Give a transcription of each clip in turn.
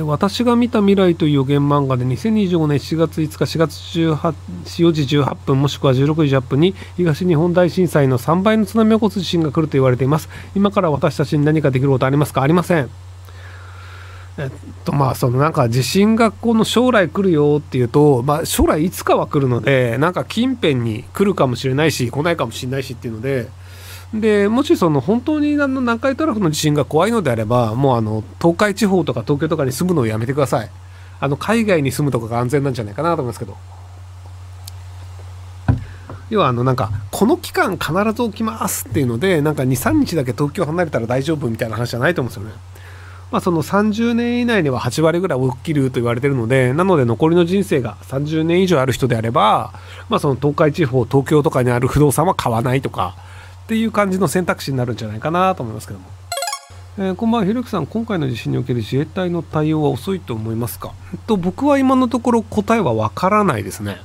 私が見た未来という予言漫画で2025年7月5日4月18 4時18分もしくは16時18分に東日本大震災の3倍の津波を起こす地震が来ると言われています。今から私たちに何かできることありますか？ありません。えっとまあそのなんか地震がこの将来来るよっていうと、まあ、将来いつかは来るのでなんか近辺に来るかもしれないし来ないかもしれないしっていうのででもしその本当にあの南海トラフの地震が怖いのであればもうあの東海地方とか東京とかに住むのをやめてください。あの海外に住むとかが安全なんじゃないかなと思いますけど。要はあのなんかこの期間必ず起きますっていうのでなんか23日だけ東京離れたら大丈夫みたいな話じゃないと思うんですよね。まあ、その30年以内には8割ぐらい起きると言われてるのでなので残りの人生が30年以上ある人であれば、まあ、その東海地方東京とかにある不動産は買わないとかっていう感じの選択肢になるんじゃないかなと思いますけども。えー、こんばんは、ひろゆきさん、今回の地震における自衛隊の対応は遅いと思いますか、えっと、僕は今のところ答えはわからないですね。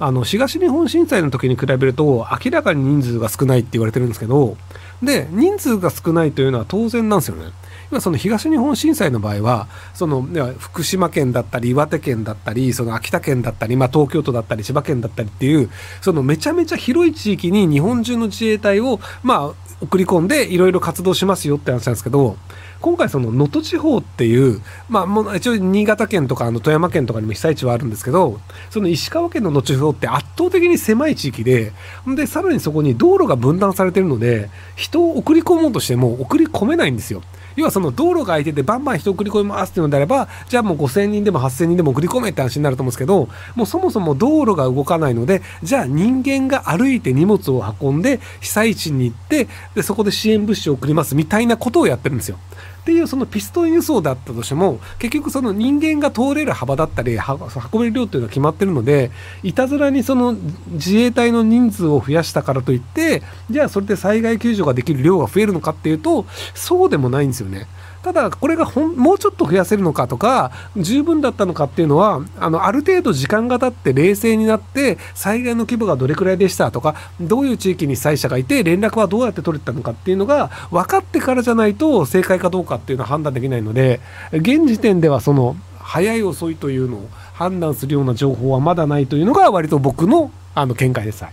あの東日本震災の時に比べると明らかに人数が少ないって言われてるんですけどで人数が少ないというのは当然なんですよね。今その東日本震災の場合はその福島県だったり岩手県だったりその秋田県だったり、まあ、東京都だったり千葉県だったりっていうそのめちゃめちゃ広い地域に日本中の自衛隊をまあ送り込んでいろいろ活動しますよって話なんですけど今回その能登地方っていうまあもう一応新潟県とかあの富山県とかにも被災地はあるんですけどその石川県の能登地方って圧倒的に狭い地域ででさらにそこに道路が分断されてるので人を送り込もうとしても送り込めないんですよ。要はその道路が空いててバンバン人を送り込みますっていうのであればじゃあもう5000人でも8000人でも送り込めって話になると思うんですけどもうそもそも道路が動かないのでじゃあ人間が歩いて荷物を運んで被災地に行ってでそこで支援物資を送りますみたいなことをやってるんですよ。っていうそのピストン輸送だったとしても結局その人間が通れる幅だったり運べる量っていうのは決まってるのでいたずらにその自衛隊の人数を増やしたからといってじゃあそれで災害救助ができる量が増えるのかっていうとそうでもないんですよね。ただこれがほんもうちょっと増やせるのかとか十分だったのかっていうのはあのある程度時間が経って冷静になって災害の規模がどれくらいでしたとかどういう地域に被災者がいて連絡はどうやって取れたのかっていうのが分かってからじゃないと正解かどうかっていうのは判断できないので現時点ではその早い遅いというのを判断するような情報はまだないというのが割と僕のあの見解です。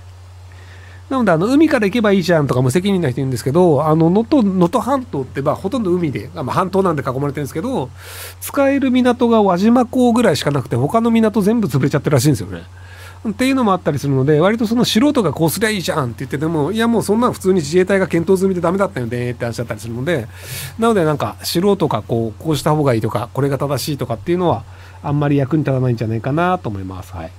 なので、あの、海から行けばいいじゃんとか無責任な人いるんですけど、あの、能登、能登半島って、まあ、ほとんど海で、まあ、半島なんで囲まれてるんですけど、使える港が輪島港ぐらいしかなくて、他の港全部潰れちゃってるらしいんですよね。っていうのもあったりするので、割とその素人がこうすりゃいいじゃんって言ってても、いやもうそんな普通に自衛隊が検討済みでダメだったよねって話だったりするので、なのでなんか素人がこう、こうした方がいいとか、これが正しいとかっていうのは、あんまり役に立たないんじゃないかなと思います。はい。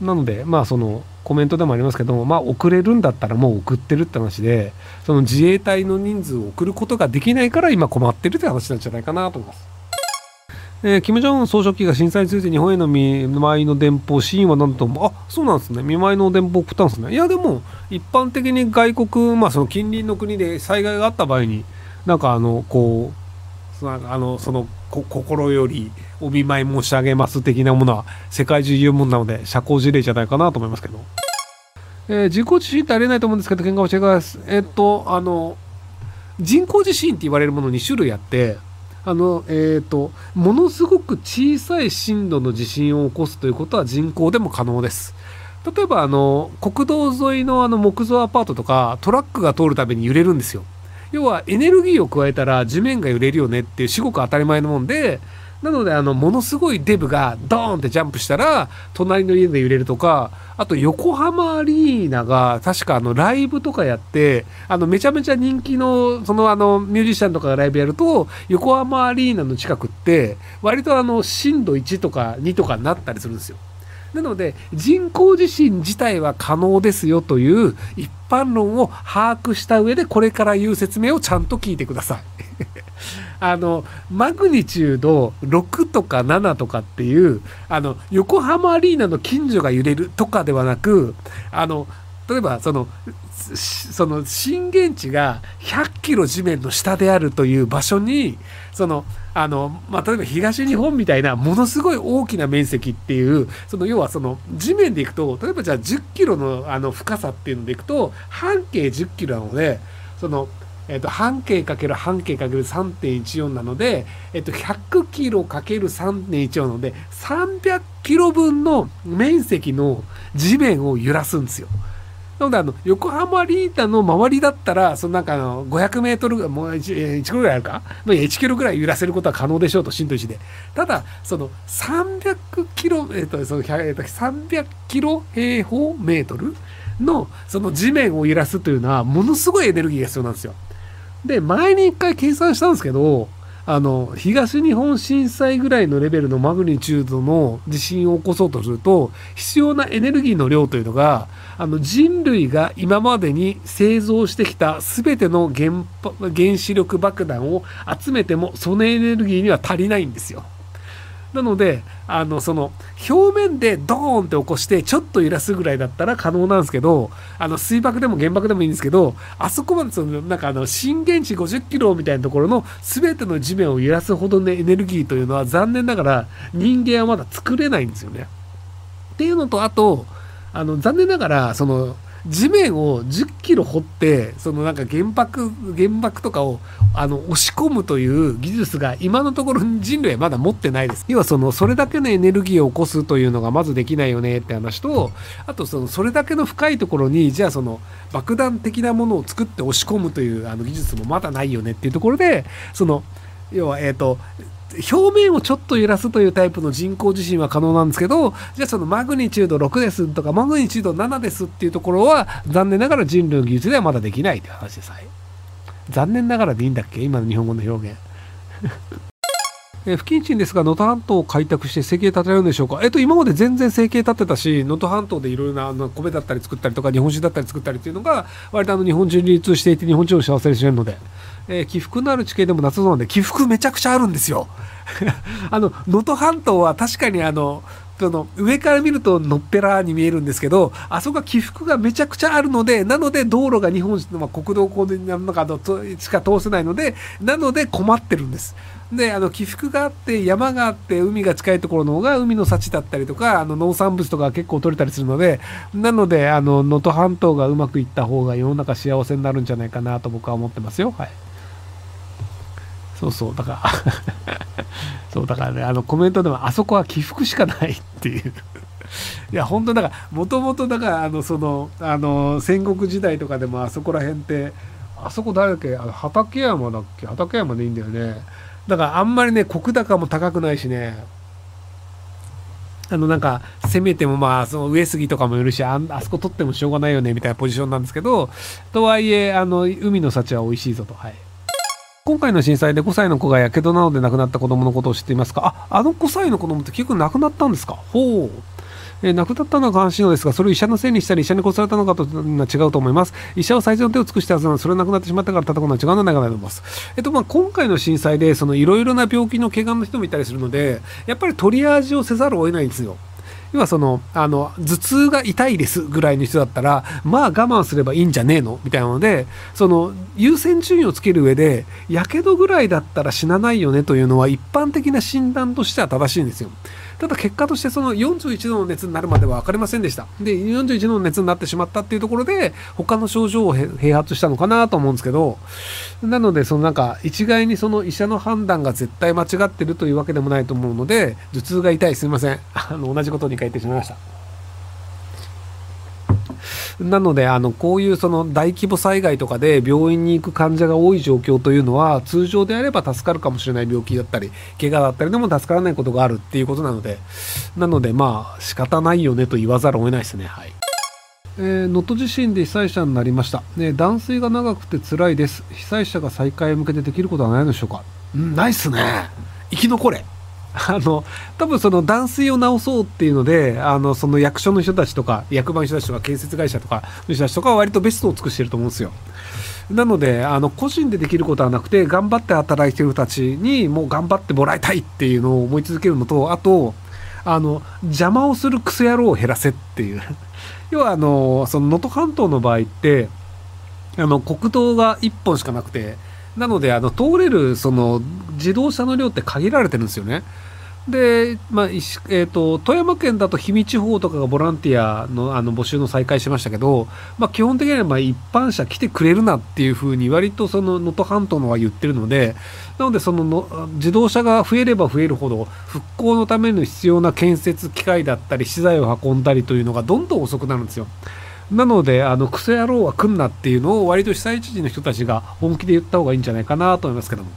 なので、まあその、コメントでもありますけども、まあ、送れるんだったらもう送ってるって話でその自衛隊の人数を送ることができないから今困ってるって話なんじゃないかなと思います。えー、金正恩総書記が震災について日本への見舞いの電報、シーンは何とあそうなんですね、見舞いの電報送ったんですね。いや、でも、一般的に外国、まあ、その近隣の国で災害があった場合に、なんか、あの、こう、あの、その、心よりお見舞い申し上げます的なものは世界中言うもんなので社交辞令じゃないかなと思いますけど、えー、人工地震ってありえないと思うんですけど喧嘩をしてくださいえっとあの人工地震って言われるもの2種類あってあのえーと、ものすごく小さい震度の地震を起こすということは人工でも可能です。例えばあの国道沿いのあの木造アパートとかトラックが通るたびに揺れるんですよ。要はエネルギーを加えたら地面が揺れるよねっていう至極当たり前のもんでなのであのものすごいデブがドーンってジャンプしたら隣の家で揺れるとかあと横浜アリーナが確かあのライブとかやってあのめちゃめちゃ人気のそのあのミュージシャンとかがライブやると横浜アリーナの近くって割とあの震度1とか2とかになったりするんですよ。なので人工地震自体は可能ですよという一般論を把握した上でこれから言う説明をちゃんと聞いてください。あのマグニチュード6とか7とかっていうあの横浜アリーナの近所が揺れるとかではなくあの例えばそのその震源地が100キロ地面の下であるという場所にそのあの、まあ、例えば東日本みたいなものすごい大きな面積っていうその要はその地面でいくと例えばじゃあ10キロのあの深さっていうのでいくと半径10キロなのでそのえっと、半径かける半径かける3.14なので、えっと、100キロかける3.14なので、300キロ分の面積の地面を揺らすんですよ。なので、あの、横浜リータの周りだったら、そのなんかあの、500メートル、もう 1, 1キロぐらいあるか？まあ、1キロぐらい揺らせることは可能でしょうと、震度1で。ただ、その300キロ、えっと、その、300キロ平方メートルの、その地面を揺らすというのは、ものすごいエネルギーが必要なんですよ。で、前に一回計算したんですけど、あの、東日本震災ぐらいのレベルのマグニチュードの地震を起こそうとすると、必要なエネルギーの量というのが、あの、人類が今までに製造してきた全ての原原子力爆弾を集めても、そのエネルギーには足りないんですよ。なので、あの、その、表面でドーンって起こして、ちょっと揺らすぐらいだったら可能なんですけど、あの、水爆でも原爆でもいいんですけど、あそこまで、その、なんかあの、震源地50キロみたいなところの全ての地面を揺らすほどのエネルギーというのは残念ながら人間はまだ作れないんですよね。っていうのと、あと、あの、残念ながら、その、地面を10キロ掘ってそのなんか原爆原爆とかをあの押し込むという技術が今のところ人類はまだ持ってないです。要はそのそれだけのエネルギーを起こすというのがまずできないよねって話とあとそのそれだけの深いところにじゃあその爆弾的なものを作って押し込むというあの技術もまだないよねっていうところでその要はえっ、ー、と表面をちょっと揺らすというタイプの人工地震は可能なんですけど、じゃあそのマグニチュード6ですとか、マグニチュード7ですっていうところは、残念ながら人類の技術ではまだできないという話でさえ。残念ながらでいいんだっけ？今の日本語の表現。え不謹慎ですが、能登半島を開拓して生計立てられるんでしょうか？えっと、今まで全然生計立てたし、能登半島でいろいろなあの米だったり作ったりとか、日本酒だったり作ったりっていうのが、割とあの日本中に流通していて、日本人を幸せにしてるので。えー、起伏のある地形でも夏なんで起伏めちゃくちゃあるんですよ。あの能登半島は確かにあのその上から見るとのっぺらに見えるんですけどあそこは起伏がめちゃくちゃあるのでなので道路が日本の、まあ、国道なんかしか通せないのでなので困ってるんです。であの起伏があって山があって海が近いところの方が海の幸だったりとかあの農産物とか結構取れたりするのでなのであの能登半島がうまくいった方が世の中幸せになるんじゃないかなと僕は思ってますよ。はい。そうそう、だから そう、だからね、あのコメントでも、あそこは起伏しかないっていう。いや、本当だから、もともとだから、あの、その、あの、戦国時代とかでもあそこら辺って、あそこ誰だっけ？あの畠山だっけ？畠山でいいんだよね。だからあんまりね、石高も高くないしね、あのなんか攻めてもまあその上杉とかもいるしああそこ取ってもしょうがないよねみたいなポジションなんですけどとはいえあの海の幸は美味しいぞと。はい。今回の震災で5歳の子がやけどなどで亡くなった子供のことを知っていますか？あ、あの5歳の子供って結局亡くなったんですか？ほう。えー、亡くなったのは関心のですが、それを医者のせいにしたり、医者に殺されたのかというのは違うと思います。医者は最善の手を尽くしたはずなので、それが亡くなってしまったから叩くのは違うのではないかと思います。えっと、まあ、今回の震災で、そのいろいろな病気の怪我の人もいたりするので、やっぱりトリアージをせざるを得ないんですよ。要はその、あの、頭痛が痛いですぐらいの人だったら、まあ我慢すればいいんじゃねえのみたいなので、その、優先順位をつける上で、やけどぐらいだったら死なないよねというのは一般的な診断としては正しいんですよ。ただ結果としてその41度の熱になるまでは分かりませんでした。で、41度の熱になってしまったっていうところで、他の症状を併発したのかなと思うんですけど、なので、そのなんか、一概にその医者の判断が絶対間違ってるというわけでもないと思うので、頭痛が痛い、すいません。あの、同じことに書いてしまいました。なので、あの、こういうその大規模災害とかで病院に行く患者が多い状況というのは、通常であれば助かるかもしれない病気だったり、怪我だったりでも助からないことがあるっていうことなので、なので、まあ、仕方ないよねと言わざるを得ないですね。はい。えー、能登地震で被災者になりました、ね、断水が長くて辛いです。被災者が再開へ向けてできることはないのでしょうか。うんないっすね。生き残れ。あの多分その断水を直そうっていうのであのその役所の人たちとか役場の人たちとか建設会社とかの人たちとかは割とベストを尽くしてると思うんですよ。なのであの個人でできることはなくて頑張って働いてる人たちにもう頑張ってもらいたいっていうのを思い続けるのとあとあの邪魔をするクソ野郎を減らせっていう 要はあのその能登半島の場合ってあの国道が1本しかなくてなのであの通れるその自動車の量って限られてるんですよね。で、まあえーと、富山県だと氷見地方とかがボランティアのあの募集の再開しましたけど、まあ、基本的にはま一般車来てくれるなっていうふうに割とその能登半島のは言ってるのでなのでそのの自動車が増えれば増えるほど復興のための必要な建設機械だったり資材を運んだりというのがどんどん遅くなるんですよ。なので、あの、クソ野郎は来んなっていうのを割と被災地の人たちが本気で言った方がいいんじゃないかなと思いますけども。